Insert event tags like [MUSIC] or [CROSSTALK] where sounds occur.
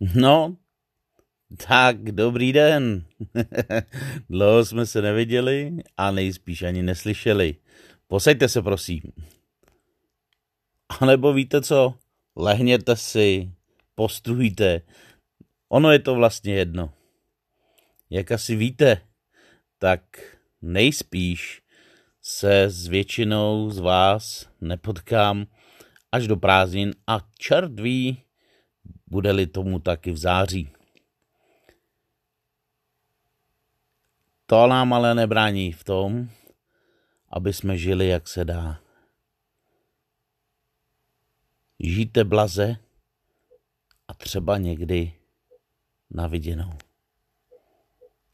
No, tak dobrý den. [LAUGHS] Dlouho jsme se neviděli a nejspíš ani neslyšeli. Posaďte se, prosím. A nebo víte co? Lehněte si, postrujte. Ono je to vlastně jedno. Jak asi víte, tak nejspíš se s většinou z vás nepotkám až do prázdnin a čert ví, bude-li tomu taky v září. To nám ale nebrání v tom, aby jsme žili, jak se dá. Žijte blaze a třeba někdy na viděnou.